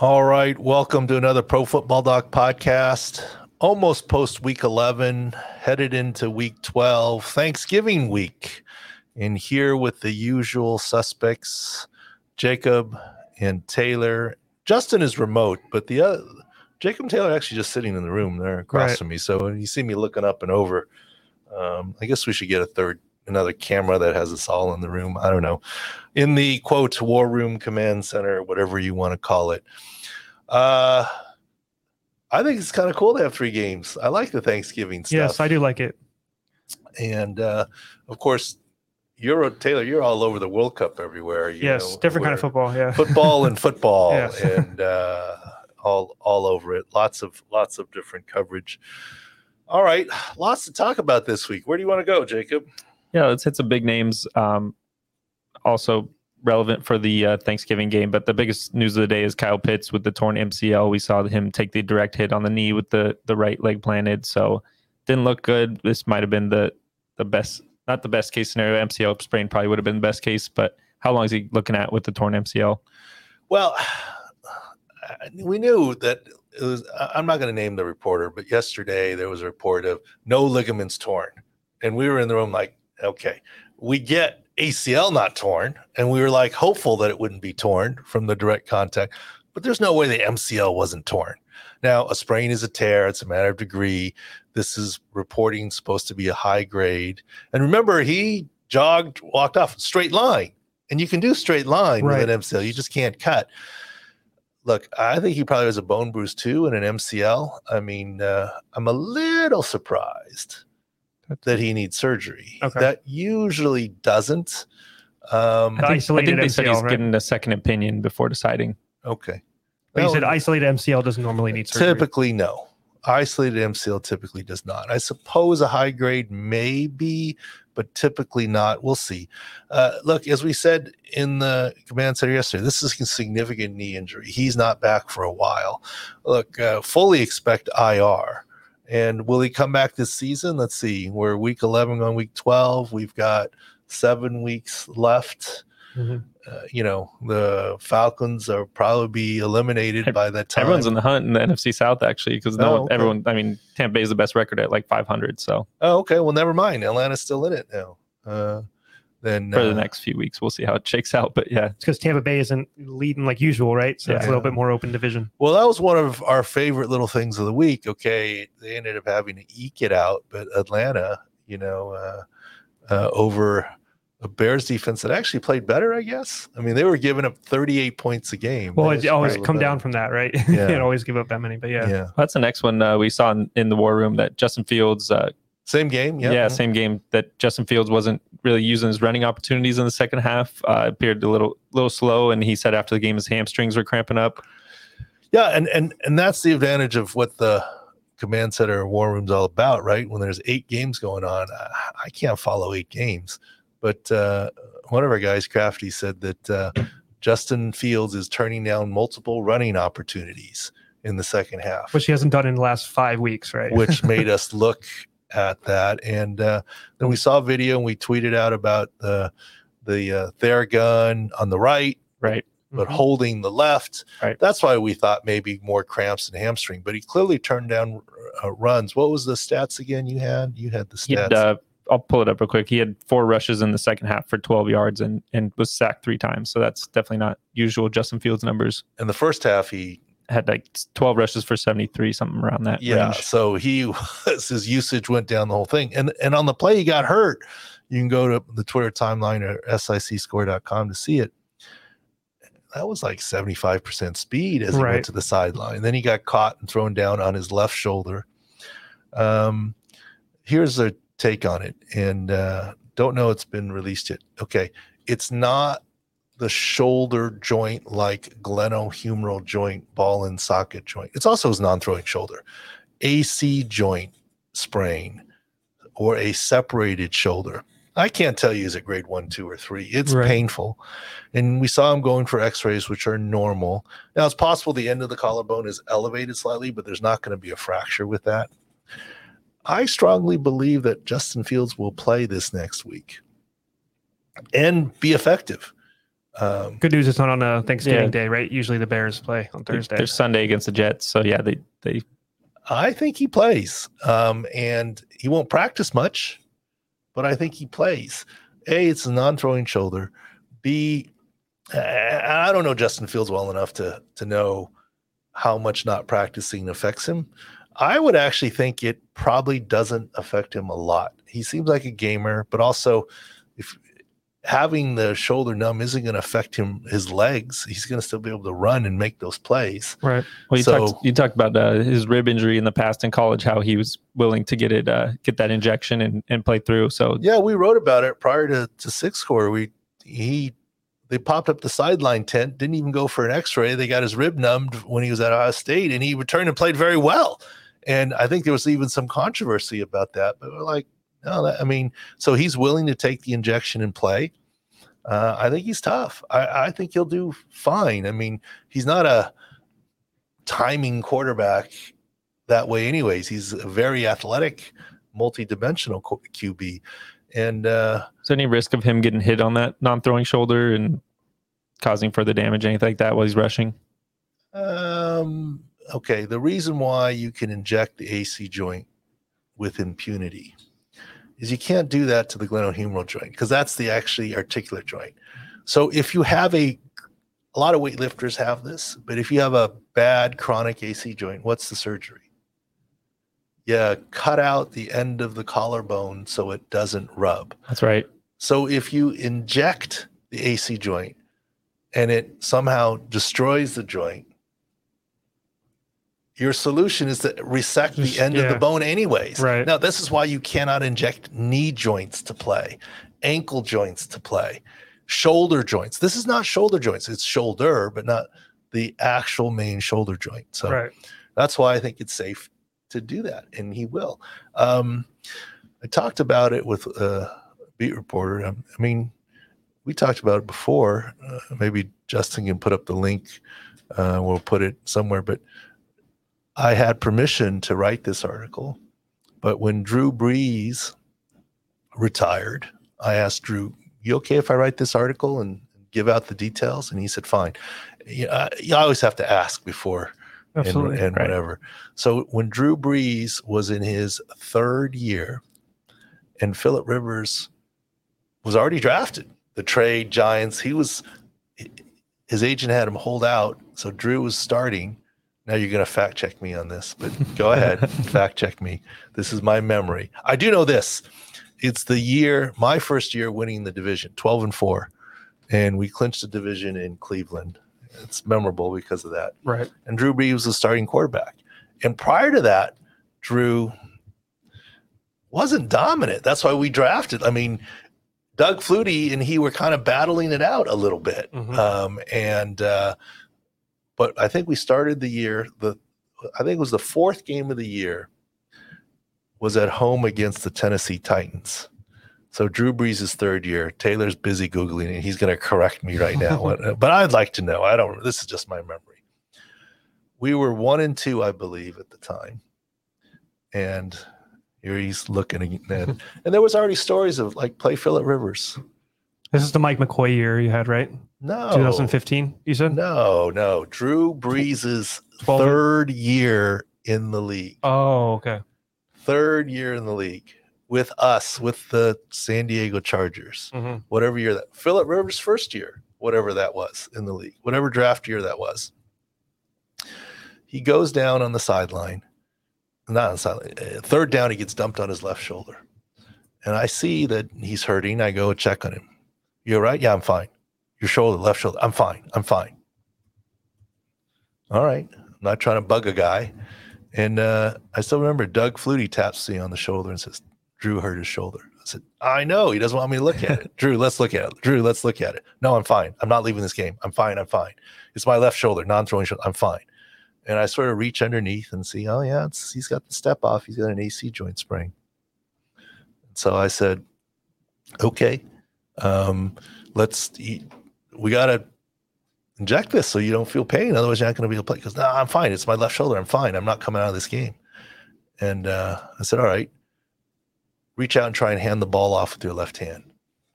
All right, welcome to another Pro Football Doc podcast. Almost post week 11, headed into week 12, Thanksgiving week. And here with the usual suspects, Jacob and Taylor. Justin is remote, but the other Jacob and Taylor actually just sitting in the room there across Right. from me. So when you see me looking up and over, um, I guess we should get a third, another camera that has us all in the room. I don't know. In the quote, war room command center, whatever you want to call it. Uh, I think it's kind of cool to have three games. I like the Thanksgiving stuff. Yes, I do like it. And uh, of course, you're Taylor. You're all over the World Cup everywhere. You Yes, know, different kind of football. Yeah. football and football, Yes. and uh, all all over it. Lots of lots of different coverage. All right, lots to talk about this week. Where do you want to go, Jacob? Yeah, let's hit some big names. Um, also relevant for the uh, Thanksgiving game, but the biggest news of the day is Kyle Pitts with the torn MCL. We saw him take the direct hit on the knee with the the right leg planted, so didn't look good. This might have been the the best, not the best case scenario. MCL sprain probably would have been the best case, but how long is he looking at with the torn MCL? Well, we knew that it was. I'm not going to name the reporter, but yesterday there was a report of no ligaments torn, and we were in the room like, okay, we get ACL not torn, and we were like hopeful that it wouldn't be torn from the direct contact, but there's no way the MCL wasn't torn. Now, a sprain is a tear; it's a matter of degree. This is reporting supposed to be a high grade, and remember, he jogged, walked off straight line, and you can do straight line Right. with an MCL. You just can't cut look, I think he probably has a bone bruise too and an MCL. I mean, uh, I'm a little surprised that he needs surgery. Okay. That usually doesn't. Um, I think, I think they said he's right? getting a second opinion before deciding. okay. But you said isolated MCL doesn't normally need surgery. typically, no. Isolated MCL typically does not. I suppose a high grade maybe, but typically not. We'll see. Uh, look, as we said in the command center yesterday, this is a significant knee injury. He's not back for a while. Look, uh, fully expect IR. And will he come back this season? Let's see. We're week 11 on week 12. We've got seven weeks left. Mhm. Uh, you know, the Falcons are probably be eliminated by that time. Everyone's in the hunt in the NFC South actually, because no, Oh, one okay. everyone. I mean, Tampa Bay is the best record at like 500. So Oh, okay. Well, never mind. Atlanta's still in it now. Uh, then for uh, the next few weeks, we'll see how it shakes out. But yeah, It's because Tampa Bay isn't leading like usual, right? So it's a little bit more open division. Well, that was one of our favorite little things of the week. Okay, they ended up having to eke it out, but Atlanta, you know, uh, uh, over a Bears defense that actually played better, I guess. I mean, they were giving up 38 points a game. Well, it always come little down from that, right? Yeah. you always give up that many, but yeah. better. Yeah. that's the next one uh, we saw in, in the war room that Justin Fields. Uh, Same game. yeah. Yeah. same game that Justin Fields wasn't really using his running opportunities in the second half. Uh, appeared a little little slow, and he said after the game his hamstrings were cramping up. Yeah, and and and that's the advantage of what the command center war room's all about, right? When there's eight games going on, I, I can't follow eight games. But uh, one of our guys, Crafty, said that uh, Justin Fields is turning down multiple running opportunities in the second half, Which he hasn't done in the last five weeks, right? which made us look at that. And uh, then we saw a video and we tweeted out about the the uh, Theragun on the right, Right. but Mhm. holding the left. Right. That's why we thought maybe more cramps and hamstring. But he clearly turned down uh, runs. What was the stats again? You had you had the He stats. had, uh, I'll pull it up real quick. He had four rushes in the second half for 12 yards and and was sacked three times. So that's definitely not usual Justin Fields numbers. In the first half, he Had like 12 rushes for 73, something around that yeah. range. So he was his usage went down the whole thing. And and on the play he got hurt. You can go to the Twitter timeline or sicscore.com to see it. That was like 75% speed as he Right. went to the sideline. Then he got caught and thrown down on his left shoulder. Um, here's a take on it, and uh, don't know it's been released yet. Okay, it's not the shoulder joint like glenohumeral joint, ball and socket joint. It's also his non-throwing shoulder, AC joint sprain, or a separated shoulder. I can't tell you is it grade one, two, or three. It's Right. painful, and we saw him going for X-rays, which are normal. Now it's possible the end of the collarbone is elevated slightly, but there's not going to be a fracture with that. I strongly believe that Justin Fields will play this next week and be effective. Um, Good news, it's not on a Thanksgiving Yeah. Day, right? Usually the Bears play on Thursday. There's Sunday against the Jets, so yeah, they they I think he plays, um, and he won't practice much, but I think he plays. A, it's a non-throwing shoulder. B, I don't know Justin Fields well enough to to know how much not practicing affects him. I would actually think it probably doesn't affect him a lot. He seems like a gamer, but also if having the shoulder numb isn't going to affect him his legs, he's going to still be able to run and make those plays. right. Well, you So- talked you talked about uh, his rib injury in the past in college, how he was willing to get it, uh, get that injection and, and play through. So Yeah, we wrote about it prior to to SIC score. We he they popped up the sideline tent, didn't even go for an X-ray. They got his rib numbed when he was at Ohio State, and he returned and played very well. And I think there was even some controversy about that. But we're like, no, that, I mean, so he's willing to take the injection and play. Uh, I think he's tough. I, I think he'll do fine. I mean, he's not a timing quarterback that way, anyways. He's a very athletic, multi-dimensional QB, and uh, is there any risk of him getting hit on that non-throwing shoulder and causing further damage, anything like that while he's rushing? Um, okay. The reason why you can inject the AC joint with impunity is you can't do that to the glenohumeral joint because that's the actually articular joint. So if you have a a lot of weightlifters have this, but if you have a bad chronic AC joint, what's the surgery? Yeah, cut out the end of the collarbone so it doesn't rub. That's right. So if you inject the AC joint and it somehow destroys the joint, your solution is to resect the end of the bone anyways. Right. Now, this is why you cannot inject knee joints to play, ankle joints to play, shoulder joints. This is not shoulder joints. It's shoulder, but not the actual main shoulder joint. So right. that's why I think it's safe to do that, and he will. Um, I talked about it with a beat reporter. Um, I mean, we talked about it before. Uh, maybe Justin can put up the link. Uh, we'll put it somewhere. But I had permission to write this article. But when Drew Brees retired, I asked Drew, "You okay if I write this article and give out the details?" And he said, "Fine." You, uh, you always have to ask before and, Absolutely. and right. whatever. So when Drew Brees was in his third year, and Philip Rivers was already drafted, the trade Giants, he was his agent had him hold out, so Drew was starting. Now you're going to fact check me on this, but go ahead, fact check me. This is my memory. I do know this. It's the year, my first year winning the division, 12 and 4, and we clinched the division in Cleveland. It's memorable because of that right. and Drew Brees was the starting quarterback. And prior to that, Drew wasn't dominant. That's why we drafted. I mean, Doug Flutie and he were kind of battling it out a little bit. Mhm. Um, and uh, but I think we started the year. The I think it was the fourth game of the year was at home against the Tennessee Titans. So Drew Brees' third year. Taylor's busy googling and He's going to correct me right now, uh, but I'd like to know. I don't. This is just my memory. We were one and two, I believe, at the time, and here he's looking at. and there was already stories of like play Philip Rivers. This is the Mike McCoy year you had, right? No, 2015, you said? No, no. Drew Brees' 12 third year in the league. Oh, okay. Third year in the league with us, with the San Diego Chargers. Mhm. Whatever year that Philip Rivers' first year, whatever that was in the league, whatever draft year that was. He goes down on the sideline. Not on the sideline. uh, Third down, he gets dumped on his left shoulder. And I see that he's hurting. I go check on him. You all right? Yeah, I'm fine. Your shoulder, left shoulder. I'm fine. I'm fine. All right. I'm not trying to bug a guy. And uh, I still remember Doug Flutie taps me on the shoulder and says, Drew hurt his shoulder. I said, I know. He doesn't want me to look at it. Drew, let's look at it. Drew, let's look at it. No, I'm fine. I'm not leaving this game. I'm fine. I'm fine. It's my left shoulder, non throwing shoulder. I'm fine. And I sort of reach underneath and see, oh, yeah, it's, he's got the step off. He's got an AC joint sprain. So I said, okay, um, let's, eat. we got to inject this so you don't feel pain. Otherwise, you're not going to be able to play. Because no, I'm fine. It's my left shoulder. I'm fine. I'm not coming out of this game. And uh, I said, all right, reach out and try and hand the ball off with your left hand.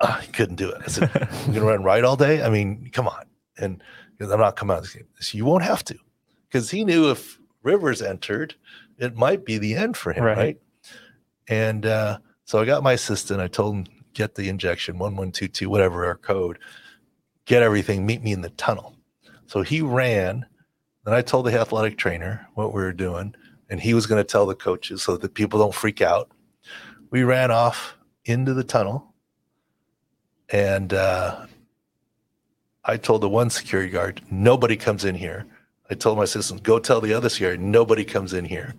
"Ah, he couldn't do it. I said, "You're gonna run right all day? I mean, come on." And I'm not coming out of this game. I said, you won't have to, because he knew if Rivers entered, it might be the end for him, Right. right? And uh, so I got my assistant. I told him get the injection one one two two whatever our code, get everything. Meet me in the tunnel. So he ran. Then I told the athletic trainer what we were doing, and he was going to tell the coaches so that people don't freak out. We ran off into the tunnel, and uh, I told the one security guard, nobody comes in here. I told my assistants, go tell the other security, nobody comes in here.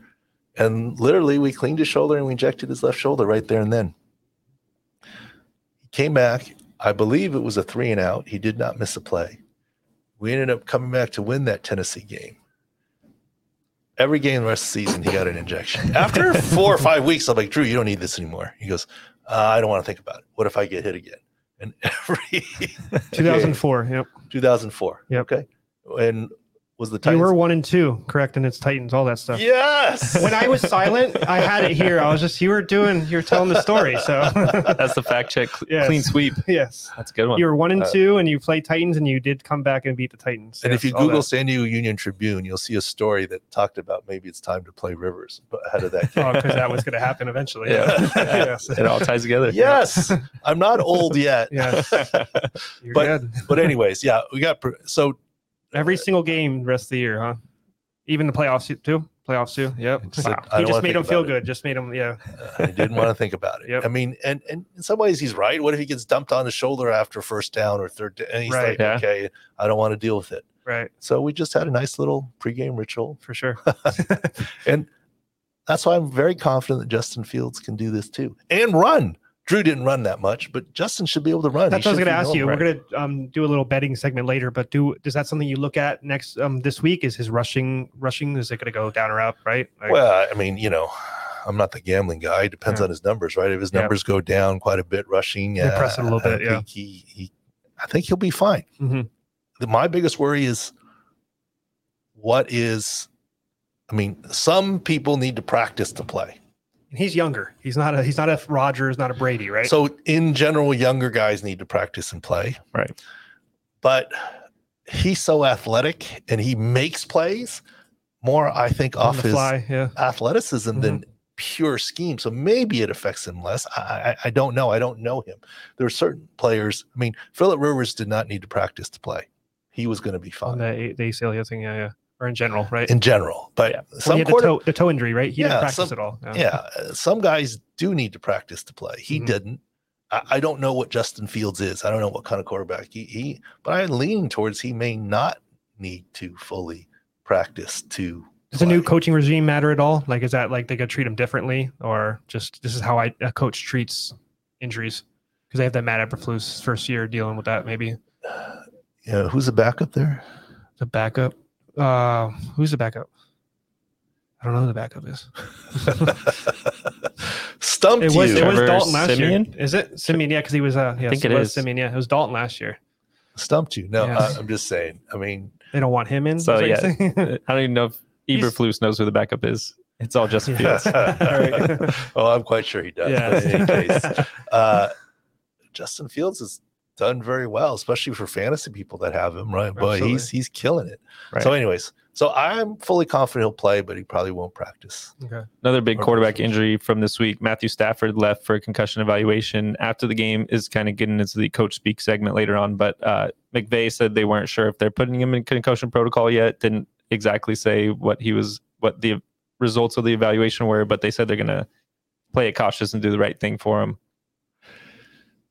And literally, we cleaned his shoulder and we injected his left shoulder right there and then. He came back. I believe it was a three and out. He did not miss a play. We ended up coming back to win that Tennessee game. Every game the rest of the season, he got an injection. After four or five weeks, I'm like, Drew, you don't need this anymore. He goes, uh, I don't want to think about it. What if I get hit again? And every 2004. Yep. 2004. Yep. Okay. And was the You Titans? were one and two, correct? And it's Titans, all that stuff. yes. When I was silent, I had it here. I was just you were doing, you were telling the story. So That's the fact check. cl- Yes. Clean sweep. yes, That's a good one. you were one and Uh, two, and you played Titans, and you did come back and beat the Titans. and if you Google that. San Diego Union Tribune, you'll see a story that talked about maybe it's time to play Rivers but ahead of that game. oh, because that was going to happen eventually. Yeah. yes. it all ties together. yes. I'm not old yet. Yes. You're But- good. But anyways, yeah, we got pr- so Every single game rest of the year, huh? Even the playoffs too. Playoffs too. Yep. I said, I He just made him feel it. good. Just made him. Yeah. I didn't want to think about it. Yep. I mean, and and in some ways he's right. What if he gets dumped on the shoulder after first down or third down? And he's Right. like, Yeah. okay, I don't want to deal with it. Right. So we just had a nice little pregame ritual. For sure. and that's why I'm very confident that Justin Fields can do this too and run. Drew didn't run that much, but Justin should be able to run. That's what I was going to ask you. right. We're going to um, do a little betting segment later, but do is that something you look at next um, this week? Is his rushing rushing? Is it going to go down or up? Right. Like, Well, I mean, you know, I'm not the gambling guy. It depends Yeah. on his numbers, right? If his Yeah. numbers go down quite a bit rushing, They press it a little I bit, yeah. think he, he, I think he'll be fine. Mhm. The- my biggest worry is what is, I mean, some people need to practice to play. He's younger. He's not a he's not a Rodgers, not a Brady, right? So in general, younger guys need to practice and play. Right. But he's so athletic and he makes plays more, I think, on off the his fly. Yeah. athleticism mm-hmm. than pure scheme. So maybe it affects him less. I, I, I don't know. I don't know him. There are certain players. I mean, Philip Rivers did not need to practice to play. He was going to be On fine the the ACL thing. Yeah. Yeah. Or in general, right? in general. But Yeah. Well, some he had the toe, the toe injury, right? He Yeah, didn't practice some- at all. yeah, some guys do need to practice to play. He Mhm. didn't. I, I don't know what Justin Fields is. I don't know what kind of quarterback he, he but I'm leaning towards he may not need to fully practice to. Does the new coaching regime matter at all? Like, is that like they could treat him differently, or just this is how I a coach treats injuries? Because they have that Matt Eberflus first year dealing with that. Maybe Yeah, who's the backup there? the backup. Uh, who's the backup? I don't know who the backup is. Stumped It was you. it was Trevor Dalton last Siemian? year. Is it Siemian? Yeah, because he was. Uh, yes, think it was is. Siemian. Yeah, it was Dalton last year. Stumped you. No, Yeah. I, I'm just saying. I mean, They don't want him in. So, is what yeah. I don't even know if Eberflus knows who the backup is. It's all Justin Fields. right. oh, I'm quite sure he does. But in any case, uh, Justin Fields has done very well, especially for fantasy people that have him. Right, but he's Absolutely. he's killing it. Right. So, anyways, so I'm fully confident he'll play, but he probably won't practice. okay. Another big Or quarterback versus- injury from this week. Matthew Stafford left for a concussion evaluation after the game. Is kind of getting into the coach speak segment later on. But uh, McVay said they weren't sure if they're putting him in concussion protocol yet. Didn't exactly say what he was, what the results of the evaluation were, but they said they're going to play it cautious and do the right thing for him.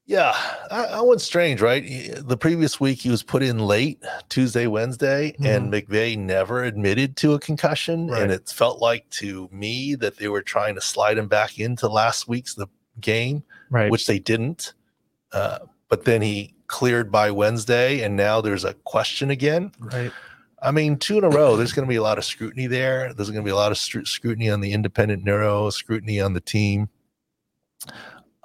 Yeah, I, I went strange, right? The previous week he was put in late Tuesday, Wednesday, and McVay never admitted to a concussion, Right. and it felt like to me that they were trying to slide him back into last week's the game. Right. which they didn't. Uh, but then he cleared by Wednesday, and now there's a question again. Right. I mean, two in a row. There's going to be a lot of scrutiny there. There's going to be a lot of scrutiny on the independent neuro, scrutiny on the team.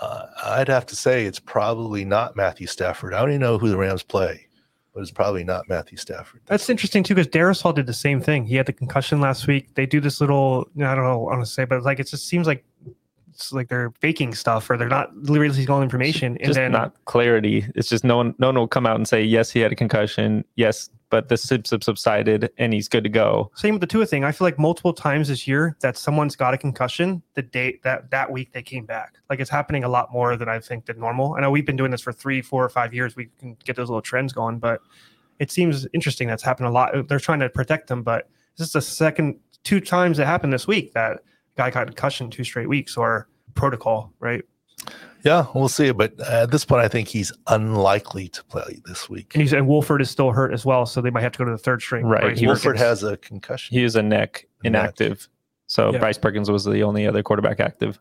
Uh, I'd have to say it's probably not Matthew Stafford. I don't even know who the Rams play, but it's probably not Matthew Stafford. That's interesting too, because Darrisaw did the same thing. He had the concussion last week. They do this little, I don't know, what I want to say, but like it just seems like it's like they're faking stuff or they're not releasing all information, and just then not clarity. It's just no one, no one will come out and say yes, he had a concussion. Yes, but the symptoms subsided and he's good to go. Same with the Tua thing. I feel like multiple times this year that someone's got a concussion the day that that week they came back. Like it's happening a lot more than I think than normal. I know we've been doing this for three, four, or five years. We can get those little trends going, but it seems interesting. That's happened a lot. They're trying to protect them, but this is the second two times it happened this week that guy got concussion two straight weeks or protocol, right? Yeah, we'll see. But at this point, I think he's unlikely to play this week. And he's and Wolford is still hurt as well, so they might have to go to the third string. Right. Bryce Wolford Perkins. has a concussion. He is a neck A neck. inactive. So Yeah. Bryce Perkins was the only other quarterback active.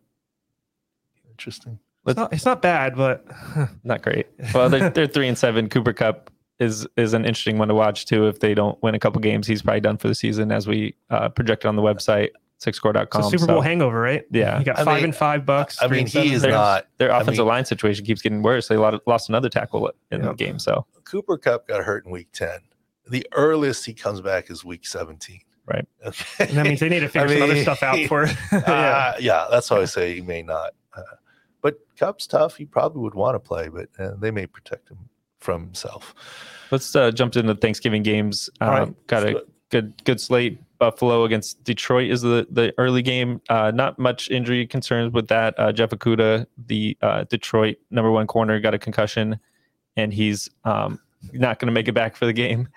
Interesting. It's not, it's not bad, but Not great. Well, they're, they're three and seven. Cooper Kupp is is an interesting one to watch too. If they don't win a couple games, he's probably done for the season, as we uh, projected on the website it's sicscore.com. a Super Bowl hangover, right? Yeah. You got I five mean- and five bucks. I mean, and he is There's- not. Their I offensive mean- line situation keeps getting worse. They lost another tackle in the game. So Cooper Kupp got hurt in week 10. The earliest he comes back is week 17. Right. Okay. And that means they need to figure I some other stuff out for. yeah. Uh, yeah, that's why I say he may not. Uh, but Kupp's tough. He probably would want to play, but uh, they may protect him from himself. let's uh, jump into Thanksgiving games. Um, All right. Got a good good slate. Buffalo against Detroit is the the early game. Uh, not much injury concerns with that. Uh, Jeff Okudah, the uh, Detroit number one corner, got a concussion, and he's um, not going to make it back for the game.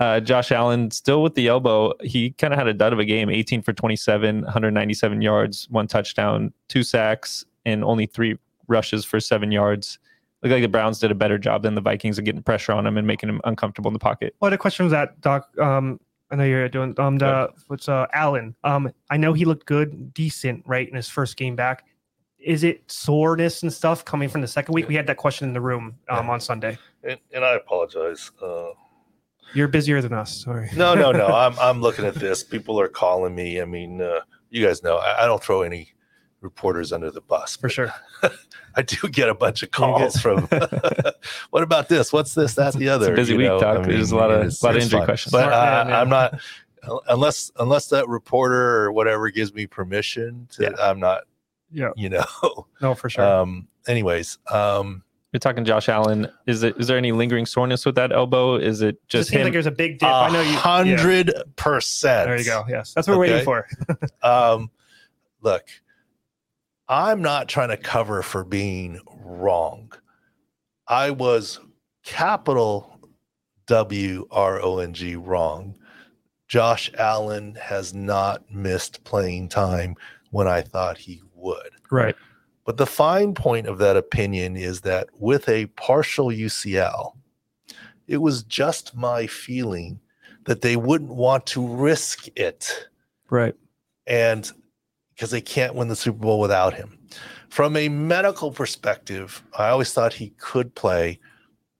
Uh, Josh Allen still with the elbow. He kind of had a dud of a game. 18 for 27, 197 yards, one touchdown, two sacks, and only three rushes for seven yards. Looked like the Browns did a better job than the Vikings of getting pressure on him and making him uncomfortable in the pocket. Well, the question was that Doc. Um, I know you're doing um the what's uh Allen. Um, I know he looked good, decent, right in his first game back. Is it soreness and stuff coming from the second week? We had that question in the room um on Sunday. And, and I apologize. Uh, You're busier than us. Sorry. no, no, no. I'm I'm looking at this. People are calling me. I mean, uh, you guys know I, I don't throw any reporters under the bus For sure. I do get a bunch of You calls from. what about this? What's this? That the other? busy you week, know? Doc. There's a lot of- it's- lot of injury fun. questions. But uh, man, yeah. I'm not unless unless that reporter or whatever gives me permission to. Yeah. I'm not. Yeah. You know. No, for sure. Um. Anyways. Um. You're talking Josh Allen. Is it is there any lingering soreness with that elbow? Is it Just just seems him? like there's a big dip. I know you. yeah. Hundred percent. There you go. Yes, that's what we're waiting for. um, look, I'm not trying to cover for being wrong. I was capital W R O N G wrong. Josh Allen has not missed playing time when I thought he would. Right. But the fine point of that opinion is that with a partial UCL, it was just my feeling that they wouldn't want to risk it Right. and because they can't win the Super Bowl without him. From a medical perspective, I always thought he could play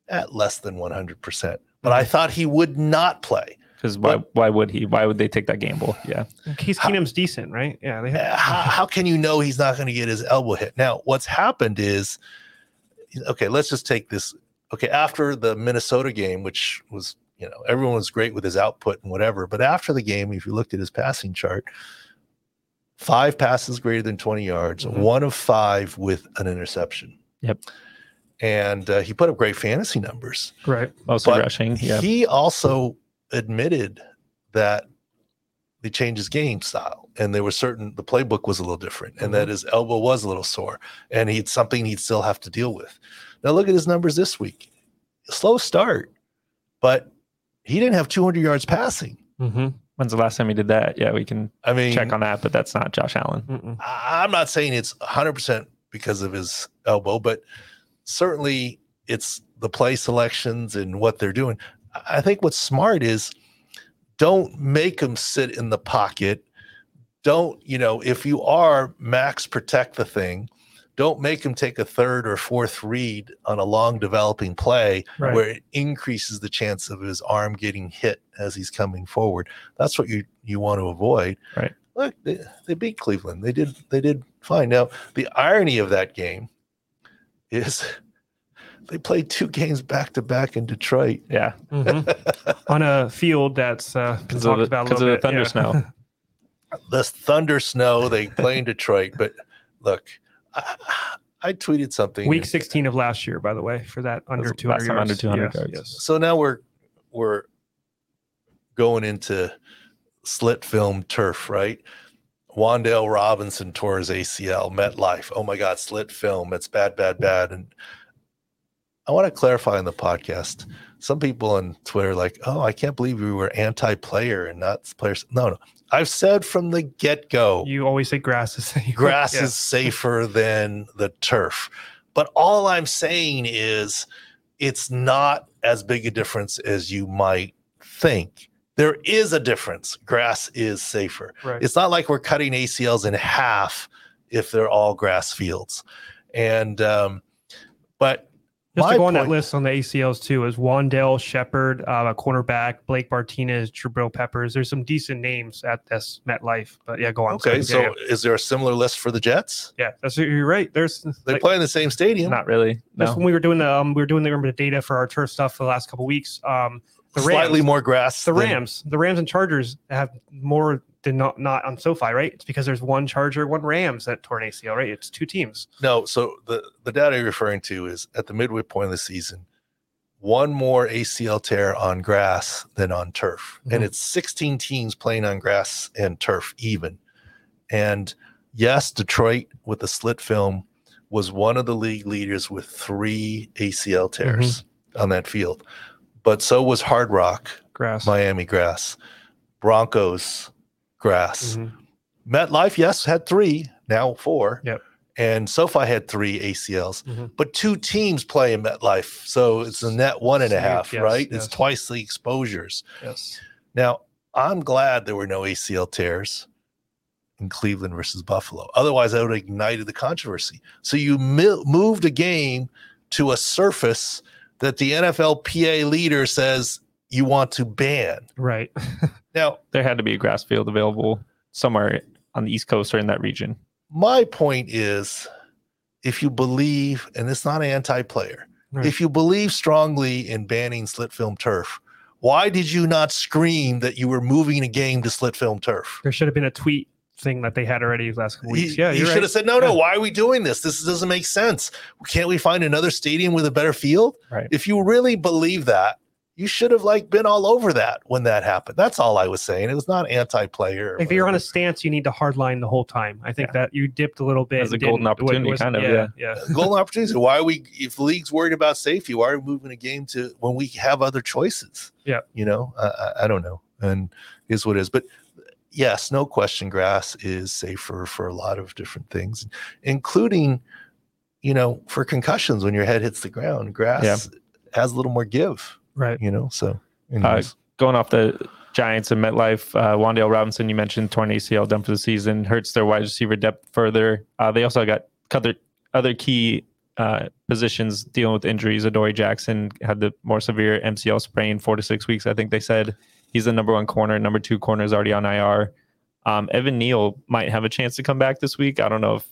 at less than 100%, but I thought he would not play. Because why why would he? Why would they take that gamble? Yeah. Case How- Keenum's decent, right? Yeah. They Uh, How, how can you know he's not going to get his elbow hit? Now, what's happened is okay, let's just take this. Okay, after the Minnesota game, which was, you know, everyone was great with his output and whatever, but after the game, if you looked at his passing chart, five passes greater than 20 yards, Mhm. one of five with an interception. Yep. And uh, he put up great fantasy numbers. right. But rushing. Yeah. He also admitted that they changed his game style and there was certain the playbook was a little different and that his elbow was a little sore and he'd something he'd still have to deal with. Now look at his numbers this week. Slow start, but he didn't have 200 yards passing. Mm-hmm. When's the last time he did that? Yeah, we can I mean, check on that, but that's not Josh Allen. Mm-mm. I- I'm not saying it's 100% because of his elbow, but certainly it's the play selections and what they're doing. I I think what's smart is don't make him sit in the pocket. Don't, you know, if you are max protect the thing, don't make him take a third or fourth read on a long developing play Right. where it increases the chance of his arm getting hit as he's coming forward. That's what you you want to avoid. Right. Look, they, they beat Cleveland. They did they did fine. Now, the irony of that game is they played two games back to back in Detroit. Yeah. Mhm. On a field that's uh, been talked the, about a 'cause of little the thunder yeah. snow. the thunder snow they play in Detroit, but look, I, I tweeted something. Week 16 of last year, by the way, for that under That's 200 yards. under 200 Yes, yards. yes. So now we're we're going into slit film turf, right? Wan'Dale Robinson tore his ACL, MetLife. Oh my God, slit film. It's bad, bad, bad. And I want to clarify in the podcast. Some people on Twitter are like, oh, I can't believe we were anti-player and not players. No, no. I've said from the get-go, You always say grass is safe. grass Yeah. is safer than the turf. But all I'm saying is it's not as big a difference as you might think. There is a difference. Grass is safer. right. It's not like we're cutting ACLs in half if they're all grass fields. And um, but Just my to go on that list on the ACLs too is Wandale Shepard, uh, a cornerback, Blake Martinez, Jabril Peppers. There's some decent names at this MetLife, but yeah, go on. okay, Yeah, so yeah, is there a similar list for the Jets? yeah, that's you're right. There's They like, play in the same stadium. Not really. that's No. when we were doing the um, we were doing the, remember the data for our turf stuff for the last couple weeks. Um, the Slightly more grass. the than- Rams, the Rams and Chargers have more than not not on SoFi, right? It's because there's one Charger, one Rams that tore an ACL, right? It's two teams. No, so the the data you're referring to is at the midway point of the season, one more ACL tear on grass than on turf, and Mhm. it's 16 teams playing on grass and turf even. And yes, Detroit with the slit film was one of the league leaders with three ACL tears on that field, but so was Hard Rock, Grass. Miami grass, Broncos grass. Mhm. MetLife, yes, had three, now four. Yep. And SoFi had three ACLs, Mhm. but two teams play in MetLife. So it's a net one and a half, Yes, right? yes. It's twice the exposures. Yes. Now, I'm glad there were no ACL tears in Cleveland versus Buffalo. Otherwise, I would have ignited the controversy. So you mi- moved a game to a surface that the NFLPA leader says you want to ban. Right. Now, There had to be a grass field available somewhere on the East Coast or in that region. my point is if you believe, and it's not anti-player, Right. if you believe strongly in banning slit film turf, why did you not scream that you were moving a game to slit film turf? There should have been a tweet thing that they had already last couple You, weeks. Yeah, you should right. have said, no, no, Yeah. why are we doing this? This doesn't make sense. Can't we find another stadium with a better field? Right. If you really believe that, you should have like been all over that when that happened. That's all I was saying. It was not anti-player. or If you're on a stance, you need to hardline the whole time. I think Yeah. that you dipped a little bit. As a golden opportunity, was- kind of, Yeah. yeah. golden opportunities. Why are we, if the league's worried about safety, why are we moving a game to when we have other choices? Yeah. You know, I, I, I don't know. And is what it is. But yes, no question, grass is safer for a lot of different things, including, you know, for concussions when your head hits the ground, grass Yeah. has a little more give, Right. you know? So, anyways. Going off the Giants and MetLife, uh, Wan'Dale Robinson, you mentioned torn ACL done for the season, hurts their wide receiver depth further. Uh, they also got other other key uh, positions dealing with injuries. Adoree Jackson had the more severe MCL sprain, four to six weeks. I think they said he's the number one corner. Number two corner is already on IR. Um, Evan Neal might have a chance to come back this week. I don't know if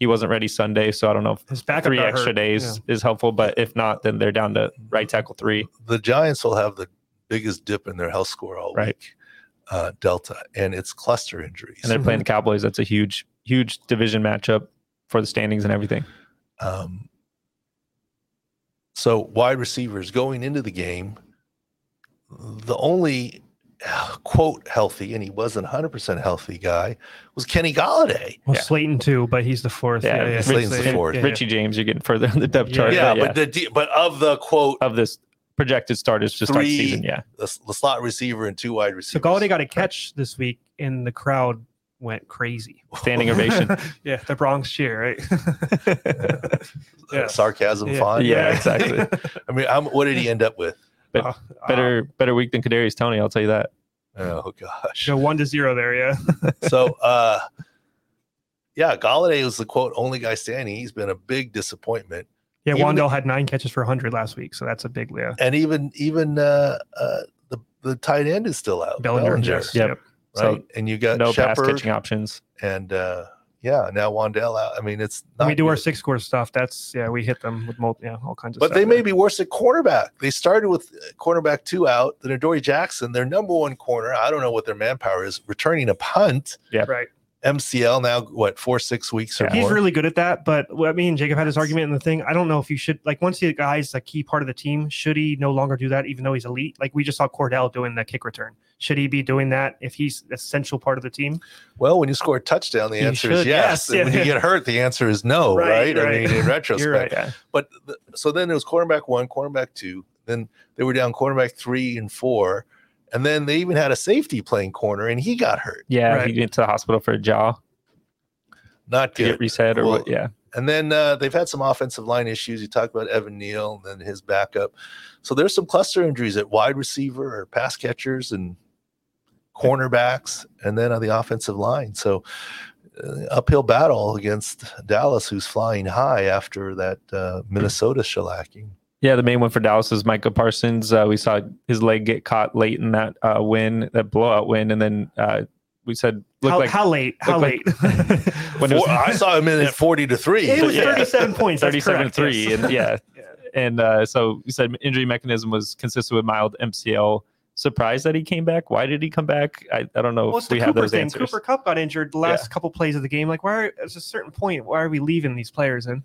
he wasn't ready Sunday, so I don't know if His three extra hurt. days is helpful. But if not, then they're down to right tackle three. the Giants will have the biggest dip in their health score all Right. week, uh, Delta, and it's cluster injuries. and they're playing the Cowboys. That's a huge, huge division matchup for the standings and everything. Um, so wide receivers going into the game, the only quote healthy, and he wasn't 100% healthy guy, was Kenny Golladay. Well, Yeah. Slayton too, but he's the fourth. Yeah, Yeah, yeah. Rich- Slayton's the fourth. yeah, yeah. Richie James, you're getting further on the depth chart. Yeah, but, but the but of the quote, of this projected starters to start Three- season, yeah, the, the slot receiver and two wide So receivers. Golladay got a catch this week, and the crowd went crazy. standing ovation. yeah, the Bronx cheer, right? yeah. sarcasm Yeah. font. Yeah, exactly. I mean, how, what did he end up with? But Uh, better, better week than Kadarius Toney. I'll tell you that. Oh gosh. Go one to zero there, yeah. so uh yeah, Golladay was the quote only guy standing. He's been a big disappointment. Yeah, Even Wan'Dale had nine catches for 100 last week, so that's a big yeah. And even even uh uh the the tight end is still out. Bellinger, yes, Yep. yep. right? So and you got no pass Shepard catching options. and uh yeah, now Wan'Dale out. I mean, it's not we do our SIC score stuff, that's yeah, we hit them with multi, yeah, all kinds of But stuff they may there. be worse at cornerback. They started with uh, cornerback two out. Then Adoree Jackson, their number one corner. I don't know what their manpower is, returning a punt. Yeah, right. MCL now, what four six weeks or Yeah. He's more. really good at that, but what I mean, Jacob had his argument in the thing. I don't know if you should like once the guy's a key part of the team, should he no longer do that even though he's elite? Like we just saw Cordell doing the kick return. Should he be doing that if he's essential part of the team? well, when you score a touchdown, the You answer is yes. yes, And when you get hurt, the answer is no. Right? Right, I mean, in retrospect, right. Yeah. But the, so then it was cornerback one, cornerback two. Then they were down cornerback three and four, and then they even had a safety playing corner, and he got hurt. Yeah, Right. he went to the hospital for a jaw Not to good. get reset or Well, what. Yeah. And then uh, they've had some offensive line issues. You talked about Evan Neal and then his backup. So there's some cluster injuries at wide receiver or pass catchers and cornerbacks, and then on the offensive line. So uh, uphill battle against Dallas, who's flying high after that uh, Minnesota shellacking. Yeah, the main one for Dallas is Micah Parsons. Uh, we saw his leg get caught late in that uh, win, that blowout win, and then uh, we said looked How, like how late? How looked late? when it was I saw him in at 40 to 3. it was Yeah. 37 points. 37 correct, 3 yes. and yeah Yeah. and uh, so we said injury mechanism was consistent with mild mcl surprised that he came back why did he come back i, I don't know Well, if it's the we have those thing. answers Cooper Kupp got injured the last couple plays of the game. Like, why? Are, at a certain point, why are we leaving these players in?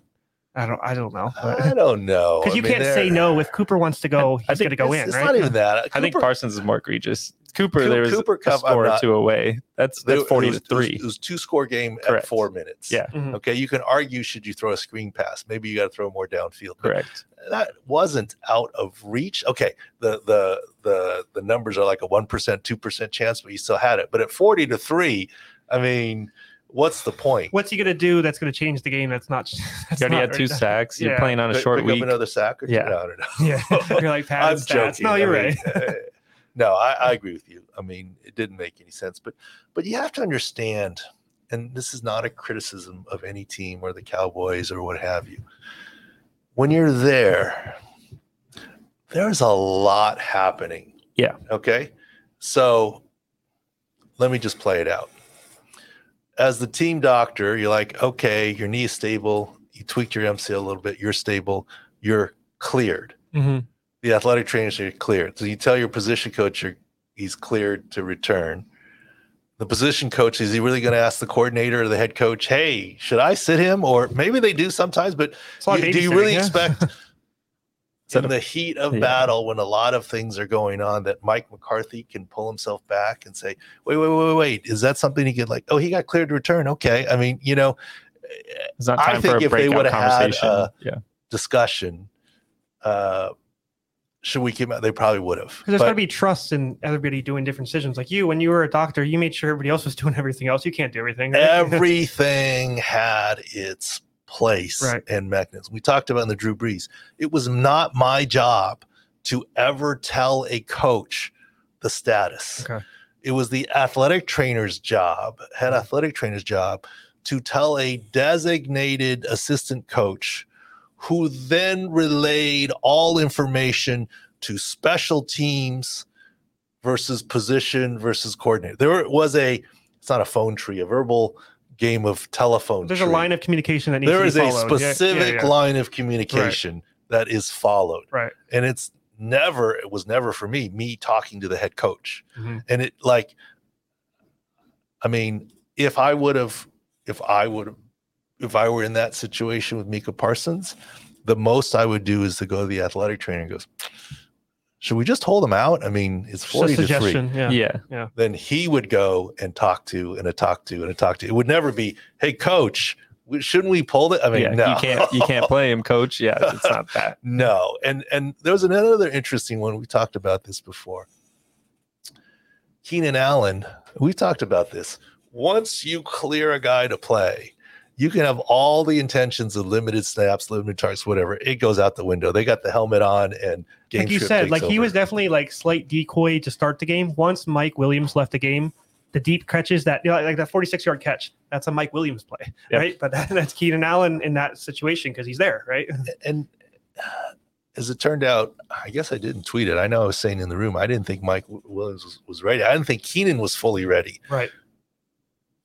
I don't. I don't know. I don't know. Because I you mean, can't say they're- no. If Cooper wants to go, I he's think going to go it's, in, it's right? not even that. i think parsons is more egregious cooper Coo- there was Cooper a Kupp, score not- two away that's They- that's 40 was, to 3 It was, it was two score game Correct. at four minutes. yeah Mhm. Okay. You can argue should you throw a screen pass? Maybe you got to throw more downfield. But correct That wasn't out of reach. Okay. The the the the numbers are like a one percent, two percent chance, but you still had it. But at forty to three, I mean, what's the point? What's he going to do that's going to change the game? That's not. That's you already not had two right. sacks you're Yeah. playing on a Pick- short pick week up another sack? Or Yeah. No, no, no. Yeah, you're like I'm stats. joking. No, you're I right. mean, uh, no, I, I agree with you. I mean, it didn't make any sense, but but you have to understand, and this is not a criticism of any team or the Cowboys or what have you. When you're there, there's a lot happening. Yeah. Okay. So let me just play it out. As the team doctor, you're like, okay, your knee is stable. You tweaked your MCL a little bit. You're stable. You're cleared Mhm. the athletic trainers are cleared. So you tell your position coach you're, he's cleared to return. The position coach is he really going to ask the coordinator or the head coach, "Hey, should I sit him?" Or maybe they do sometimes, but It's a lot of you- do you really yeah. expect in the- the heat of Yeah. battle when a lot of things are going on that Mike McCarthy can pull himself back and say, "Wait, wait, wait, wait, is that something he could like? Oh, he got cleared to return. Okay, I mean, you know, it's not I think for a if they would've had, conversation uh, yeah discussion. Uh, should we keep? Out? They probably would have. Because there's got to be trust in everybody doing different decisions. Like you, when you were a doctor, you made sure everybody else was doing everything else. You can't do everything. right? everything had its place Right. and mechanism. We talked about in the Drew Brees. It was not my job to ever tell a coach the status. Okay. It was the athletic trainer's job, head mm-hmm. athletic trainer's job, to tell a designated assistant coach who then relayed all information to special teams versus position versus coordinator. There was a, it's not a phone tree, a verbal game of telephone. There's a line of communication that needs There to be is a followed. Yeah, yeah, specific yeah. line of communication that is followed. Right. And it's never, it was never for me, me talking to the head coach. Mhm. And it like, I mean, if I would have, if I would have, if I were in that situation with Micah Parsons, the most I would do is to go to the athletic trainer and goes, should we just hold him out? I mean, it's 40 to 3 suggestion. Yeah. yeah then he would go and talk to and a talk to and a talk to. It would never be, hey, coach, shouldn't we pull it? I mean, yeah no, you can't you can't play him coach yeah it's not that no. And and there was another interesting one. We talked about this before. Keenan Allen, we talked about this. Once you clear a guy to play, you can have all the intentions of limited snaps, limited targets, whatever. It goes out the window. They got the helmet on and game like you said, like he was definitely like slight decoy to start the game. Once Mike Williams left the game, the deep catches that you know, like that 46 yard catch, that's a Mike Williams play, Yep. right? But that, that's Keenan Allen in that situation because he's there, right? and uh, as it turned out, I guess I didn't tweet it. I know I was saying in the room, I didn't think Mike Williams was, was ready. I didn't think Keenan was fully ready. Right.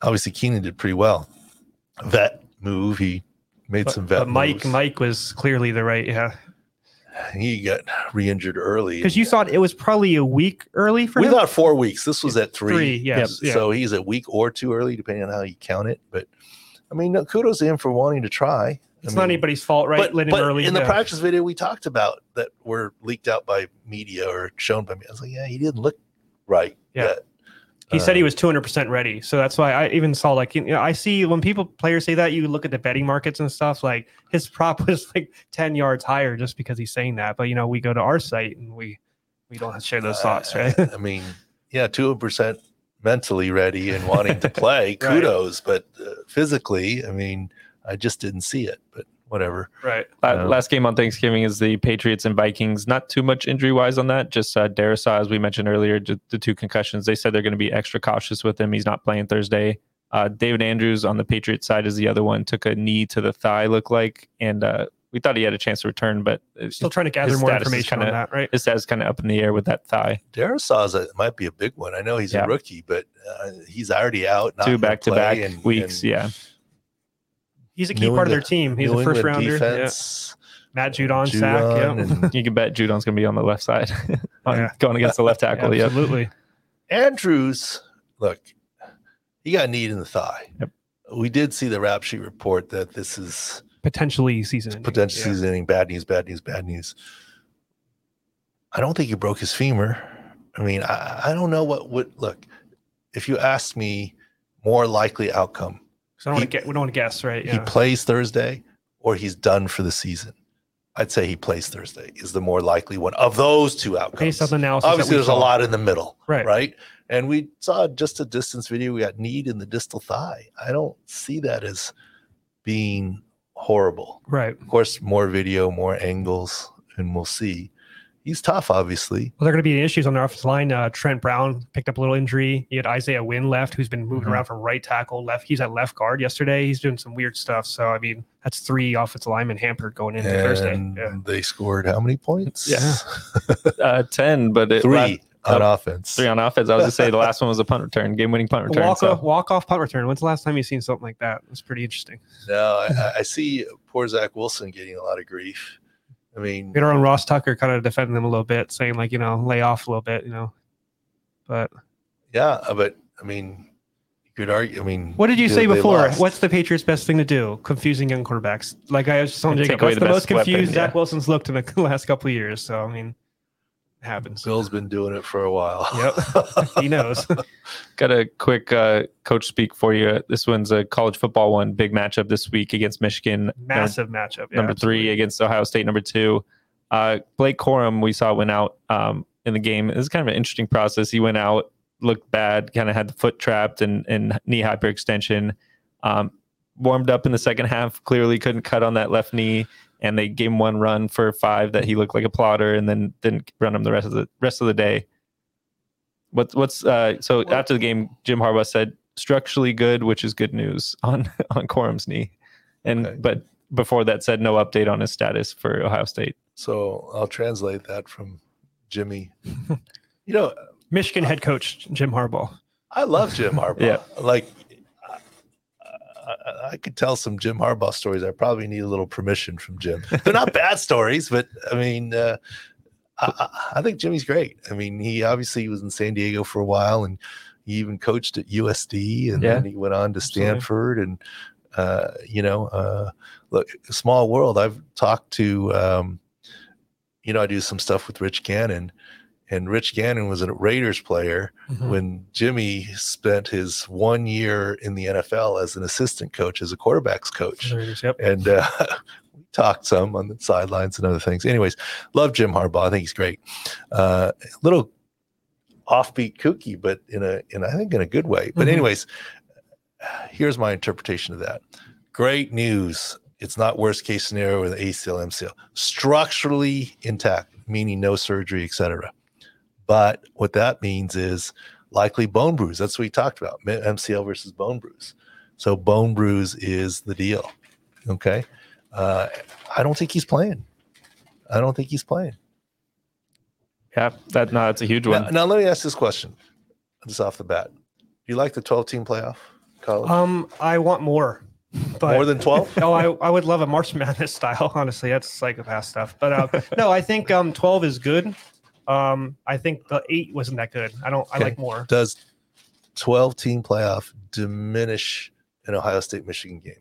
Obviously, Keenan did pretty well. Vet move, he made But, some vet but Mike, moves. Mike was clearly the right. Yeah. he got re-injured early. Because you thought it was probably a week early for him. we him. thought four weeks. This was at three. Three, yes, yeah. So he's a week or two early, depending on how you count it. But I mean, kudos to him for wanting to try. it's I not anybody's fault, right? But, Let him but early. in the yeah. practice video we talked about that were leaked out by media or shown by me, I was like, yeah, he didn't look right. Yeah. yet. He said he Uh, was 200% ready. So that's why I even saw like, you know, I see when people players say that, you look at the betting markets and stuff, like his prop was like 10 yards higher just because he's saying that. But, you know, we go to our site and we, we don't share those thoughts, right? I mean, yeah, 200% mentally ready and wanting to play. Kudos, but uh, physically, I mean, I just didn't see it. But whatever. right. La- No. Last game on Thanksgiving is the Patriots and Vikings. Not too much injury wise on that. Just uh, Darrisaw, as we mentioned earlier, ju- the two concussions. They said they're going to be extra cautious with him. He's not playing Thursday. Uh, David Andrews on the Patriots side is the other one. Took a knee to the thigh, look like, and uh, we thought he had a chance to return, but it- Still trying to gather more information kinda- on that, right? his status kind of up in the air with that thigh. Darrisaw's a, might be a big one. I know he's Yeah. a rookie, but uh, he's already out. not two back to back weeks. and yeah, He's a key New part of their England- team. He's New a first England rounder. Yeah. Matt Judon, sack. Yeah. and you can bet Judon's going to be on the left side, Oh, yeah. going against the left tackle. Yep. Absolutely. Andrews, look, he got a knee in the thigh. Yep. We did see the rap sheet report that this is Potentially season. ending. potential Yeah. season ending. Bad news, bad news, bad news. I don't think he broke his femur. I mean, I, I don't know what would look. If you ask me, more likely outcome, So I don't want to get. We don't want to guess, right? he plays Thursday or he's done for the season. I'd say he plays Thursday is the more likely one of those two outcomes. Based on the analysis, Obviously, there's a lot in the middle, Right. Right, and we saw just a distance video. We got need in the distal thigh. I don't see that as being horrible. Right. Of course, more video, more angles, and we'll see. He's tough, obviously. Well, there are going to be issues on their offensive line. Uh, Trent Brown picked up a little injury. You had Isaiah Wynn left, who's been moving Mhm. around from right tackle, left. He's at left guard yesterday. He's doing some weird stuff. So, I mean, that's three offensive linemen hampered going into Thursday. And Yeah. they scored how many points? Yeah. Uh, Ten, but it, three la- on uh, offense. three on offense. I was going to say the last one was a punt return, game winning punt return. Walk so- off, walk off punt return. When's the last time you've seen something like that? It's pretty interesting. No, I, I- I see poor Zach Wilson getting a lot of grief. I mean, We had our own Ross Tucker kind of defending them a little bit, saying like, you know, lay off a little bit, you know. But yeah, uh, but I mean, you could argue. I mean, what did you say before? lost. What's the Patriots' best thing to do? Confusing young quarterbacks. Like I was just telling And Jacob, what's the the, most best weapon, confused Zach. Wilson's looked in the last couple of years. So I mean, it happens. Bill's been doing it for a while. Yep. he knows. Got a quick uh, coach speak for you. This one's a college football one. Big matchup this week against Michigan. Massive matchup. Yeah, number three against Ohio State, number two. Uh, Blake Corum, we saw went out um, in the game. It was kind of an interesting process. He went out, looked bad, kind of had the foot trapped and, and knee hyperextension. Um, warmed up in the second half, clearly couldn't cut on that left knee, and they gave him one run for five that he looked like a plotter, and then didn't run him the rest of the rest of the day. What's what's uh, so Well- after the game, Jim Harbaugh said structurally good, which is good news on on Corum's knee, and Okay. but before that said no update on his status for Ohio State. So I'll translate that from Jimmy. you know, Michigan head coach Jim Harbaugh. I love Jim Harbaugh. Yeah. Like, I, I, I could tell some Jim Harbaugh stories. I probably need a little permission from Jim. They're not bad stories, but I mean, uh, I, I- think Jimmy's great. I mean, he obviously was in San Diego for a while, and he even coached at USD, and Yeah. then he went on to Absolutely. Stanford, and uh, you know, uh, look, small world. I've talked to, um, you know, I do some stuff with Rich Gannon, and Rich Gannon was a Raiders player Mm-hmm. when Jimmy spent his one year in the NFL as an assistant coach, as a quarterbacks coach. Raiders, Yep. And uh, we talked some on the sidelines and other things. Anyways, love Jim Harbaugh. I think he's great. Uh, a little offbeat, kooky, but in a, in I think in a good way. But Mhm. anyways, here's my interpretation of that. Great news. It's not worst case scenario with ACL, MCL. Structurally intact, meaning no surgery, etc. But what that means is likely bone bruise. That's what we talked about. MCL versus bone bruise. So bone bruise is the deal. Okay. Uh, I don't think he's playing. I don't think he's playing. Yeah, that no, that's a huge one. Now, now let me ask this question, just off the bat. Do you like the 12 team playoff college? Um, I want more. But More than 12? oh, I, I would love a March Madness style. Honestly, that's psychopath stuff. But uh, no, I think um 12 is good. Um, I think the eight wasn't that good. I don't. I like more. Does 12 team playoff diminish an Ohio State Michigan game?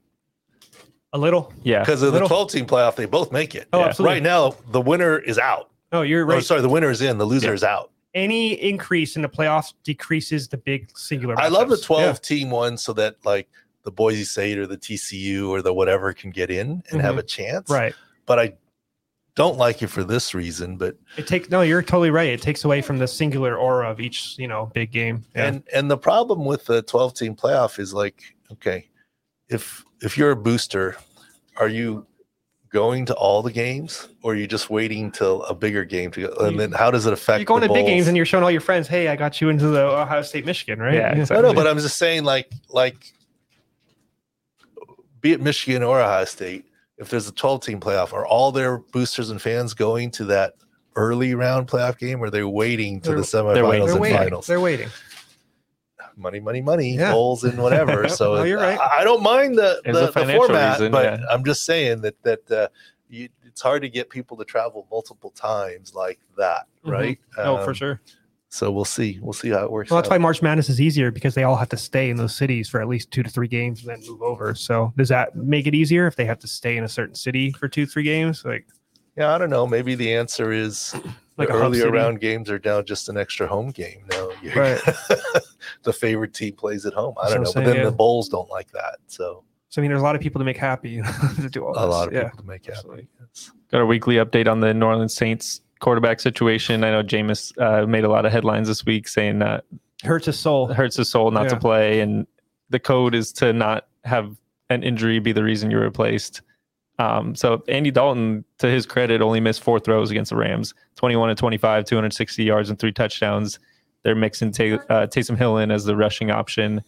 A little. Yeah. Because of the 12 team playoff, they both make it. Oh, Yeah. absolutely. Right now, the winner is out. Oh, you're Or, right. sorry, the winner is in, the loser Yeah. is out. Any increase in the playoffs decreases the big singular. I love the matchups. 12 team one so that like the Boise State or the TCU or the whatever can get in and have a chance. Right. But I don't like it for this reason. But It takes no. You're totally right. It takes away from the singular aura of each you know big game. Yeah. and and the problem with the 12 team playoff is like, okay, if if you're a booster, are you going to all the games or are you just waiting till a bigger game to go? And then how does it affect you're going the to big games and you're showing all your friends, hey, I got you into the Ohio State Michigan, right? Yeah, No, no, but I'm just saying, like, like, be it Michigan or Ohio State, if there's a 12 team playoff, are all their boosters and fans going to that early round playoff game, or are they waiting to the They're- semifinals waiting. They're and waiting. finals? They're waiting. Money, money, money, Yeah. bowls and whatever. so Well, you're right. I, I don't mind the the, the format, reason, but yeah. I'm just saying that that uh, you, it's hard to get people to travel multiple times like that, Mhm. right? Oh, for Um, sure. So we'll see. We'll see how it works. Well, that's out. why March Madness is easier because they all have to stay in those cities for at least two to three games and then move over. So does that make it easier if they have to stay in a certain city for two, three games? Like Yeah, I don't know. Maybe the answer is Like the a earlier round games are now just an extra home game. Now Right. the favorite team plays at home. I That's don't know, what but then saying, the yeah. bowls don't like that. So so I mean there's a lot of people to make happy to do all this. a this. lot of yeah. people to make happy. absolutely. Yes. Got a weekly update on the New Orleans Saints quarterback situation. I know Jameis uh, made a lot of headlines this week saying that Hurts his soul. hurts his soul not to play, and the code is to not have an injury be the reason you're replaced. Um, so Andy Dalton, to his credit, only missed four throws against the Rams, 21 to 25, 260 yards and three touchdowns. They're mixing Ta- uh, Taysom Hill in as the rushing option.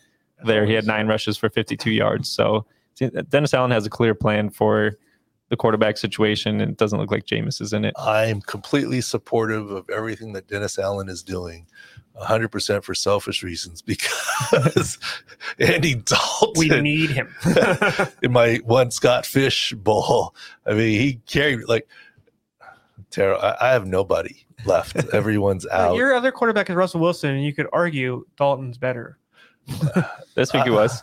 There, he had nine rushes for 52 yards. So Dennis Allen has a clear plan for the quarterback situation, and it doesn't look like Jameis is in it. I'm completely supportive of everything that Dennis Allen is doing. 100% for selfish reasons because Andy Dalton We need him. in my one Scott Fish bowl. I mean, he carried like Tara. I, I have nobody left. Everyone's out. Your other quarterback is Russell Wilson, and you could argue Dalton's better. This week it was.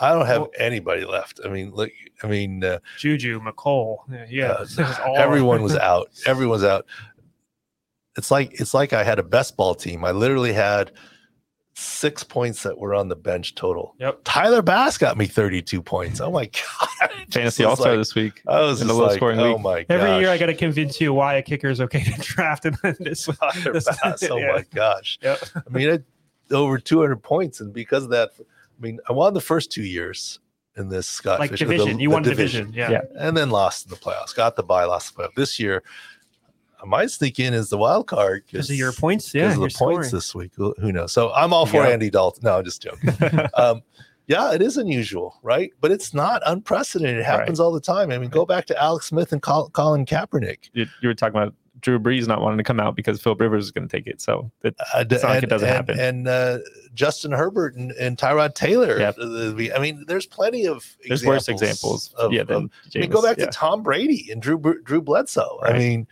I don't have Well- anybody left. I mean, look. I mean, uh, Juju, McCole. Yeah, yeah. Uh, this is all- everyone was out. Everyone's out. It's like it's like I had a best ball team. I literally had six points that were on the bench total. Yep. Tyler Bass got me 32 points. Oh my god! Fantasy Just All Star like- this week. I was in just a low like, scoring oh league. my god! Every year, I got to convince you why a kicker is okay to draft, and then this. Tyler this- Bass. Oh yeah. my gosh! Yep. I mean, it, over 200 points, and because of that, I mean, I won the first two years in this Scott Like Fisher, the- division, you the won division. Yeah. Yeah. and then lost in the playoffs. Got the bye, lost the playoff. This year, I might sneak in as the wild card Because of your points, yeah, because of your the points scoring. this week. Who who knows? So I'm all for Yeah. Andy Dalton. No, I'm just joking. um, yeah, it is unusual, right? But it's not unprecedented. It happens all the time. I mean, go back to Alex Smith and Col- Colin Kaepernick. You, you were talking about Drew Brees not wanting to come out because Phil Rivers is going to take it. So it, Uh, It's not like it doesn't and- happen. And uh, Justin Herbert and, and Tyrod Taylor. Yep. Uh, I mean, there's plenty of there's worse examples. Of, yeah, of- I mean, go back yeah. to Tom Brady and Drew Drew Bledsoe. I mean,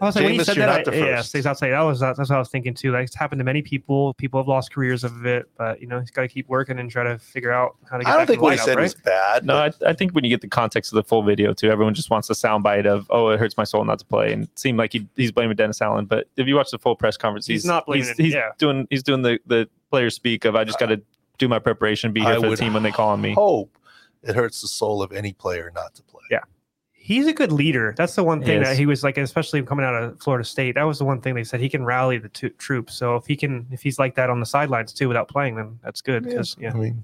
I was like, when you said you're that, not I, the yeah, first. stays outside. That was that's what I was thinking too. Like it's happened to many people. People have lost careers of it, but you know, he's got to keep working and try to figure out how to get I don't back think what he said right? was bad. No, I, I think when you get the context of the full video too, everyone just wants a soundbite of, "Oh, it hurts my soul not to play," and it seemed like he, he's blaming Dennis Allen. But if you watch the full press conference, He's he's, not blaming He's, he's yeah. doing he's doing the the player speak of, "I just got to do my preparation, be here I for the team when they call on me." hope it hurts the soul of any player not to play. Yeah. He's a good leader. That's the one He thing that he was like, especially coming out of Florida State. That was the one thing they said he can rally the two troops. So if he can, if he's like that on the sidelines too, without playing, then that's good. Because yeah, I mean,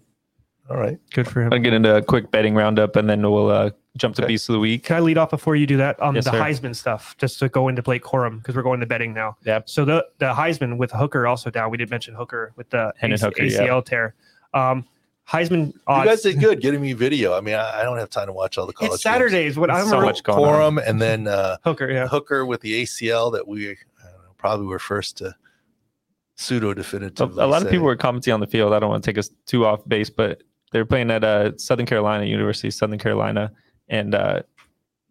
all right. good for him. I'll get into a quick betting roundup, and then we'll uh, jump to Okay. beast of the week. Can I lead off before you do that on Yes, the sir. Heisman stuff, just to go into Blake Corum because we're going to betting now. Yep. So the the Heisman with Hooker also down. We did mention Hooker with the Hendon AC- Hooker, yeah. ACL tear. Um, Heisman You guys did good getting me video. I mean, I, I don't have time to watch all the college. it's Saturdays. What I There's so remember much going on. And then uh, Hooker. Yeah. Hooker with the ACL that we I know, probably were first to pseudo A, definitively. a lot of people were commenting on the field. I don't want to take us too off base, but They were playing at uh, Southern Carolina University, of Southern Carolina, and uh,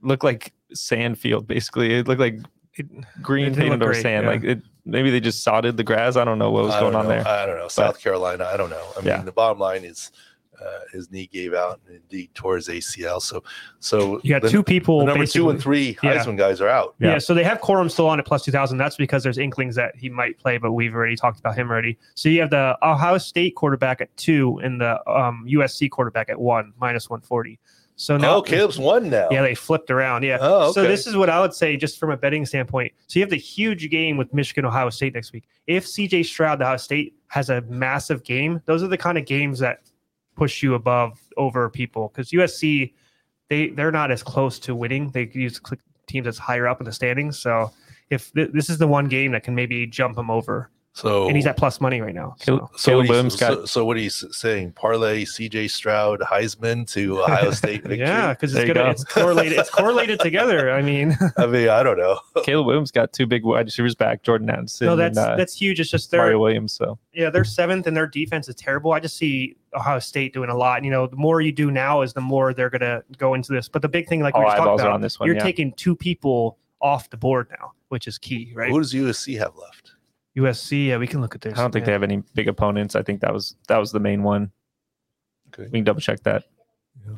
looked like sand field. Basically, it looked like It- green It didn't painted over sand. yeah. Like it, maybe they just sodded the grass. I don't know what was going don't on there. I don't know. South Carolina, I don't know. I mean, Yeah. the bottom line is uh, his knee gave out and indeed tore his ACL. So, so You got the, two people. the number two and basically- three Yeah. Heisman guys are out. Yeah. Yeah. so they have Corum still on at plus 2000. That's because there's inklings that he might play, but we've already talked about him already. So you have the Ohio State quarterback at two and the um, USC quarterback at one, minus 140. So now, Oh, Caleb's one now. yeah, they flipped around. Yeah. Oh, okay. So this is what I would say, just from a betting standpoint. So you have the huge game with Michigan, Ohio State next week. If CJ Stroud, the Ohio State, has a massive game, those are the kind of games that push you above over people because USC, they they're not as close to winning. They use teams that's higher up in the standings. So if th- this is the one game that can maybe jump them over, So and he's at plus money right now. So. So Caleb what, Williams he's, so, so what he's saying, parlay CJ Stroud Heisman to Ohio State victory. Yeah, because it's go. it's correlated. It's correlated together. I mean, I mean, I don't know. Caleb Williams got two big wide receivers back, Jordan Addison no, that's and uh, that's huge. It's just they're Mario Williams. So yeah, they're seventh and their defense is terrible. I just see Ohio State doing a lot. And, you know, the more you do now is the more they're gonna go into this. But the big thing, like we all were talking eyeballs are about, on this one. you're yeah. taking two people off the board now, which is key, right? Who does USC have left? USC, yeah, we can look at this. I don't think yeah. they have any big opponents. I think that was that was the main one. Okay. We can double check that. Yeah.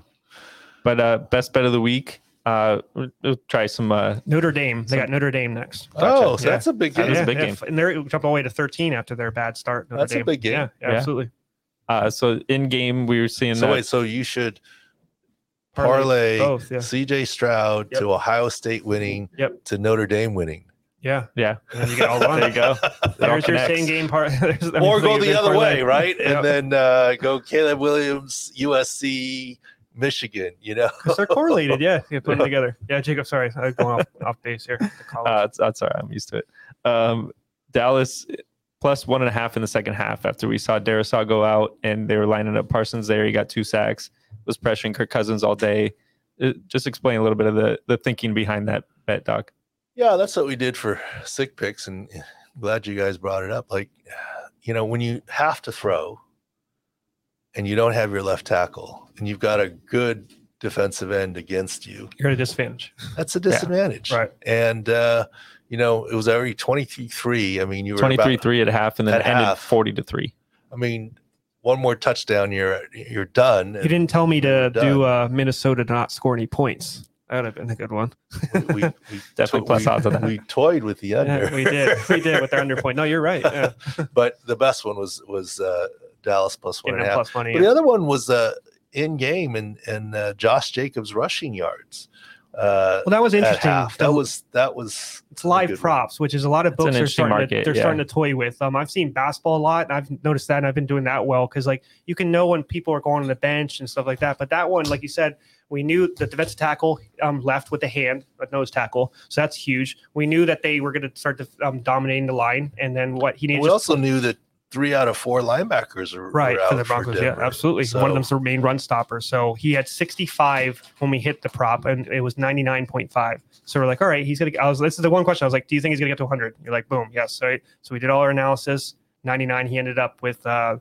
But uh, best bet of the week. Uh, we'll, we'll try some. Uh, Notre Dame. They So- got Notre Dame next. Oh, so Yeah. that's a big That game. is a big yeah, game. And they're jumped all the way to 13 after their bad start. Notre That's a big game. Yeah, yeah, Yeah. absolutely. uh, so in game, we were seeing So that. wait, so you should Parlay parlay both, yeah. CJ Stroud Yep. to Ohio State winning Yep. to Notre Dame winning. Yeah. yeah, And then you get all one. there you go. It There's your same game part. there's- I mean, or go the other parlay. way, right? Yep. And then uh, go Caleb Williams, USC, Michigan. You know, Because they're correlated, yeah. You put them together. Yeah, Jacob, sorry. I'm going off, off base here. The college. Uh, that's, that's all right. I'm used to it. Um, Dallas plus one and a half in the second half after we saw Darrisaw go out and they were lining up Parsons there. He got two sacks, was pressuring Kirk Cousins all day. Uh, just explain a little bit of the, the thinking behind that bet, Doc. Yeah, that's what we did for sick picks, and glad you guys brought it up. Like, you know, when you have to throw, and you don't have your left tackle, and you've got a good defensive end against you, You're at a disadvantage. that's a disadvantage. Right. And uh, you know, it was already 23-3. I mean, you were 23 about, 3 at half and then at ended half. 40 to 3. I mean, one more touchdown, you're you're done. You didn't tell me to do uh, Minnesota to not score any points. That would have been a good one. we, we, we Definitely to- plus we- odds on that. We toyed with the under. Yeah, we did. We did with their under point. No, you're right. Yeah. but the best one was was uh, Dallas plus one Getting and a plus money. But the other one was uh, in game and and uh, Josh Jacobs rushing yards. Uh, Well, that was interesting. half. That was that was it's live good one. props, which is a lot of books are starting market, to, they're yeah. starting to toy with. Um, I've seen basketball a lot, and I've noticed that, and I've been doing that well because like you can know when people are going on the bench and stuff like that. But that one, like you said, we knew that the defensive tackle um, left with the hand, but nose tackle, so that's huge. We knew that they were going to start to, um, dominating the line, and then what he needed. We also knew that three out of four linebackers are right were for the Broncos. yeah, Denver. absolutely. One So- of them's the main run stopper. So he had 65 when we hit the prop, and it was 99.5. So we're like, all right, he's gonna. I was. This is the one question. I was like, do you think he's gonna get to 100? You're like, boom, yes. So so we did all our analysis. 99. He ended up with uh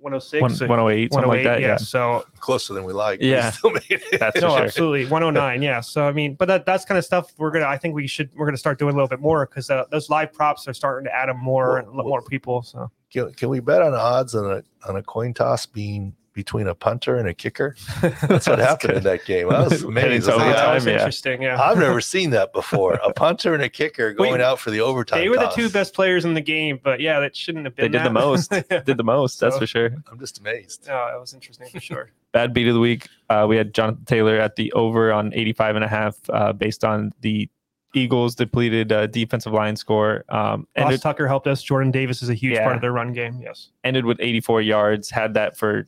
106. One, 108, something like 108, that. yeah. Yeah. So closer than we like. but we Yeah. still made it. That's no, sure. absolutely 109. Yeah. So I mean, but that that's kind of stuff we're gonna. I think we should. We're gonna start doing a little bit more because uh, those live props are starting to add them more Well, and a lot well- more people. So Can, can we bet on odds on a on a coin toss being between a punter and a kicker? That's what happened in that game. I was Heading amazed. to I was like, overtime, that was yeah. interesting. Yeah. I've never seen that before. A punter and a kicker going Wait, out for the overtime. They were the two best players in the game, but yeah, that shouldn't have been. They been. did the most. yeah. Did the most, that's So- for sure. I'm just amazed. No, that was interesting for sure. bad beat of the week. Uh, we had Jonathan Taylor at the over on 85 and a half uh, based on the Eagles depleted uh, defensive line score. Um, Ross Tucker helped us. Jordan Davis is a huge Yeah. part of their run game. Yes. ended with 84 yards, had that for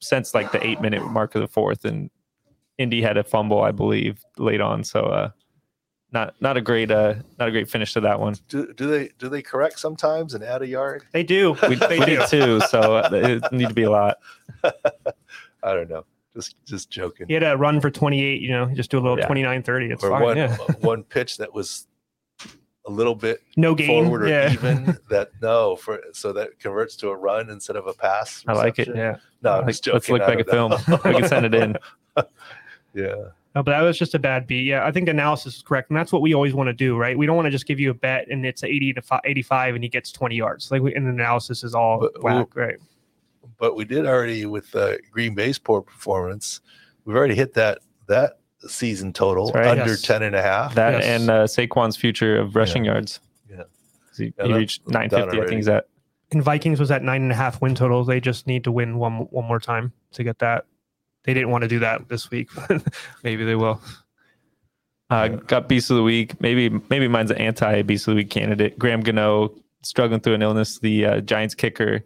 since like the eight minute mark of the fourth. And Indy had a fumble, I believe, late on. So uh, not not a great uh, not a great finish to that one. Do, do they do they correct sometimes and add a yard? They do. We, they we do. too, so uh, it need to be a lot. I don't know. Just just joking. He had a run for 28, you know, just do a little Yeah. 29 30. It's or fine. one yeah. one pitch that was a little bit No gain. forward or yeah. even that no for so that converts to a run instead of a pass. I like it. Yeah. No, I'm Like, just let's look I back at film. know. We can send it in. yeah. No, but that was just a bad beat. Yeah, I think analysis is correct, and that's what we always want to do, right? We don't want to just give you a bet and it's 80 to fi- 85 and he gets 20 yards. Like, we, and the analysis is all But whack, right? But we did already with the Green Bay's poor performance. We've already hit that that season total right. under Yes. 10 and a half. That Yes. and uh, Saquon's future of rushing yards. Yeah. He, Yeah, he reached 950. I think he's at. And Vikings was at nine and a half win total. They just need to win one one more time to get that. They didn't want to do that this week. but Maybe they will. Uh, Yeah. got beast of the week. Maybe maybe mine's an anti beast of the week candidate. Graham Gano struggling through an illness. The uh, Giants kicker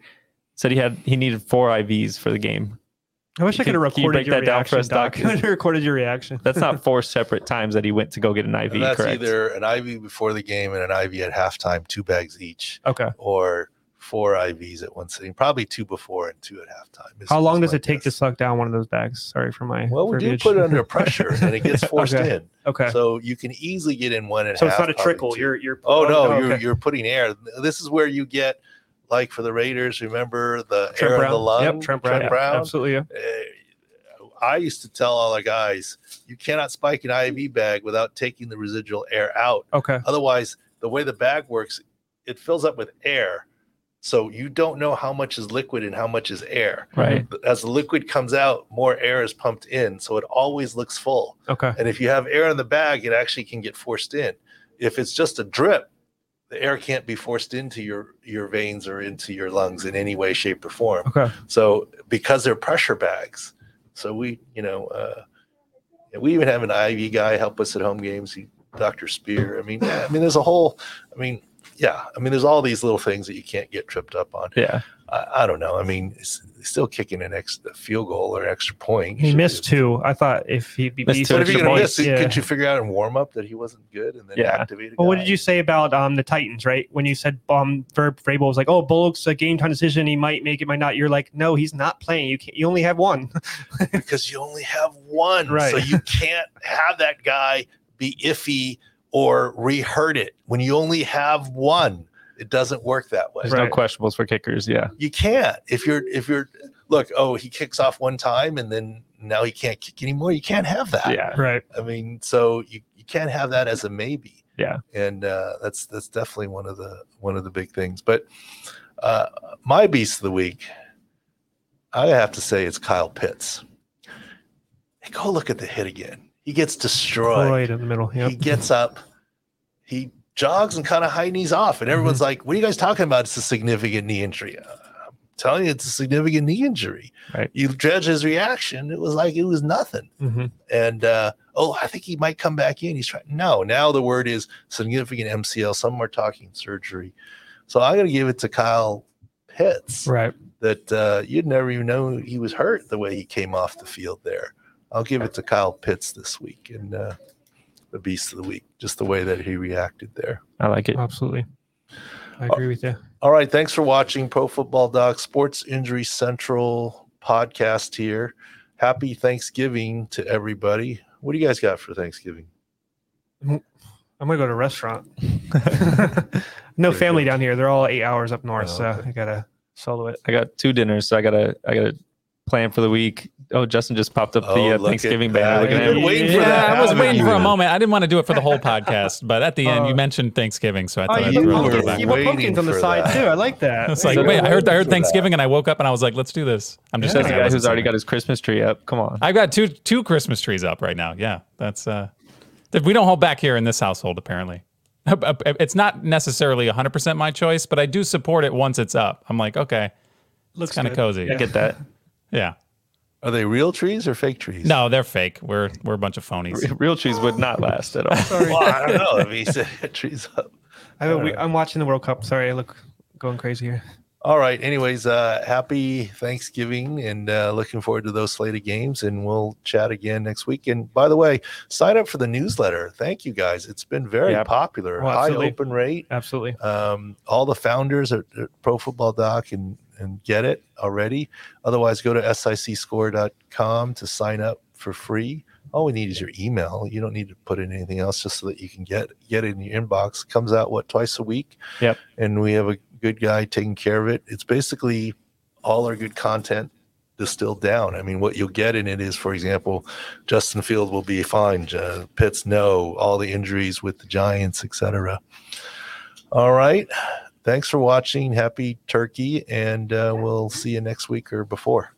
said he had he needed four IVs for the game. I wish I could have can you recorded break your that down for reaction. us, Doc. Doc? I could have recorded your reaction. That's not four separate times that he went to go get an IV. And that's correct? either an IV before the game and an IV at halftime, two bags each, okay. or four IVs at one sitting. Probably two before and two at halftime. How long does it take to suck down one of those bags? Sorry for my. Well, we do put it under pressure and it gets forced Okay. in. okay. So you can easily get in one and So a it's half, not a trickle. two. You're you're. Oh no, you're you're putting air. This is where you get like for the Raiders. Remember the Trent air Brown. in the lung. Yep, Trent Brown. Trent Brown. Absolutely. Yeah. Eh, I used to tell all the guys, you cannot spike an IV bag without taking the residual air out. Okay. Otherwise, the way the bag works, it fills up with air. So you don't know how much is liquid and how much is air. right. As the liquid comes out, more air is pumped in. So it always looks full. Okay. And if you have air in the bag, it actually can get forced in. If it's just a drip, the air can't be forced into your your veins or into your lungs in any way, shape, or form. Okay. So because they're pressure bags, so we, you know, uh, we even have an IV guy help us at home games. He, Dr. Spear. I mean, yeah, I mean, there's a whole. I mean, yeah. I mean, there's all these little things that you can't get tripped up on. Yeah. I, I don't know. I mean, it's still kicking an extra field goal or extra point. He should missed be- two. I thought if he'd be Missed beast- two But if you're gonna points, miss, yeah. could you figure out in warm up that he wasn't good and then Yeah. activate? a Well, what did you say about um the Titans, right? When you said um Verb Vrabel was like, oh, Bullock's a game time decision. He might make it, might not. You're like, no, he's not playing. You can't. You only have one. because you only have one. Right? So you can't have that guy be iffy or rehurt it. When you only have one, it doesn't work that way. There's Right. no questionables for kickers. Yeah. You can't. If you're if you're look, oh, he kicks off one time and then now he can't kick anymore. You can't have that. Yeah. right. I mean, so you, you can't have that as a maybe. Yeah. And uh, that's that's definitely one of the one of the big things. But uh, my beast of the week, I have to say, it's Kyle Pitts. Hey, go look at the hit again. He gets destroyed. Right in the middle. He gets up, he jogs and kind of high knees off, and everyone's Mm-hmm. like, "What are you guys talking about? It's a significant knee injury." Uh, I'm telling you, it's a significant knee injury. Right. You judge his reaction; it was like it was nothing Mhm. and uh, oh, I think he might come back in. He's trying. No, now the word is significant MCL. Some are talking surgery. So I'm going to give it to Kyle Pitts Right. that uh, you'd never even know he was hurt the way he came off the field there. I'll give it to Kyle Pitts this week and uh, the beast of the week, just the way that he reacted there. I like it. Absolutely. I agree with you. All right. Thanks for watching Pro Football Doc Sports Injury Central podcast here. Happy Thanksgiving to everybody. What do you guys got for Thanksgiving? I'm gonna go to a restaurant. no Very family down here. They're all eight hours up north, Oh, so okay. I gotta solo it. I got two dinners, so I gotta I gotta plan for the week. Oh, Justin just popped up Oh, the uh, look Thanksgiving that. banner. Look at him. waiting for Yeah, I was waiting for a moment. I didn't want to do it for the whole podcast, but at the end, Oh. you mentioned Thanksgiving, so I Oh, thought you I'd put, you throw were it pumpkins, back. you put pumpkins on the side that. too. I like that. It's like, wait, I heard, I heard for Thanksgiving, and I woke up and I was like, let's do this. I'm just Just kidding. the guy who's already got his Christmas tree up. Come on. I've got two two Christmas trees up right now. Yeah, that's uh, we don't hold back here in this household. Apparently, it's not necessarily 100 percent my choice, but I do support it once it's up. I'm like, okay, Looks kind of good. cozy. I get that. Yeah. Are they real trees or fake trees? No, they're fake. We're we're a bunch of phonies. Real trees would not last at all. Sorry. Well, I don't know. If he said trees up. I, we, I'm watching the World Cup. Sorry, I look going crazy here. All right. Anyways, uh, happy Thanksgiving and uh, looking forward to those slate of games. And we'll chat again next week. And by the way, sign up for the newsletter. Thank you guys. It's been very Yeah. popular. Well, High open rate. Absolutely. Um, all the founders at, at Pro Football Doc and, and get it already. Otherwise, go to sicscore.com to sign up for free. All we need is your email. You don't need to put in anything else, just so that you can get get it in your inbox. Comes out what twice a week. Yep. And we have a good guy taking care of it. It's basically all our good content distilled down. I mean, what you'll get in it is, for example, Justin Field will be fine. Uh, Pitts, no. All the injuries with the Giants, etc. All right. Thanks for watching. Happy Turkey, and uh, we'll see you next week or before.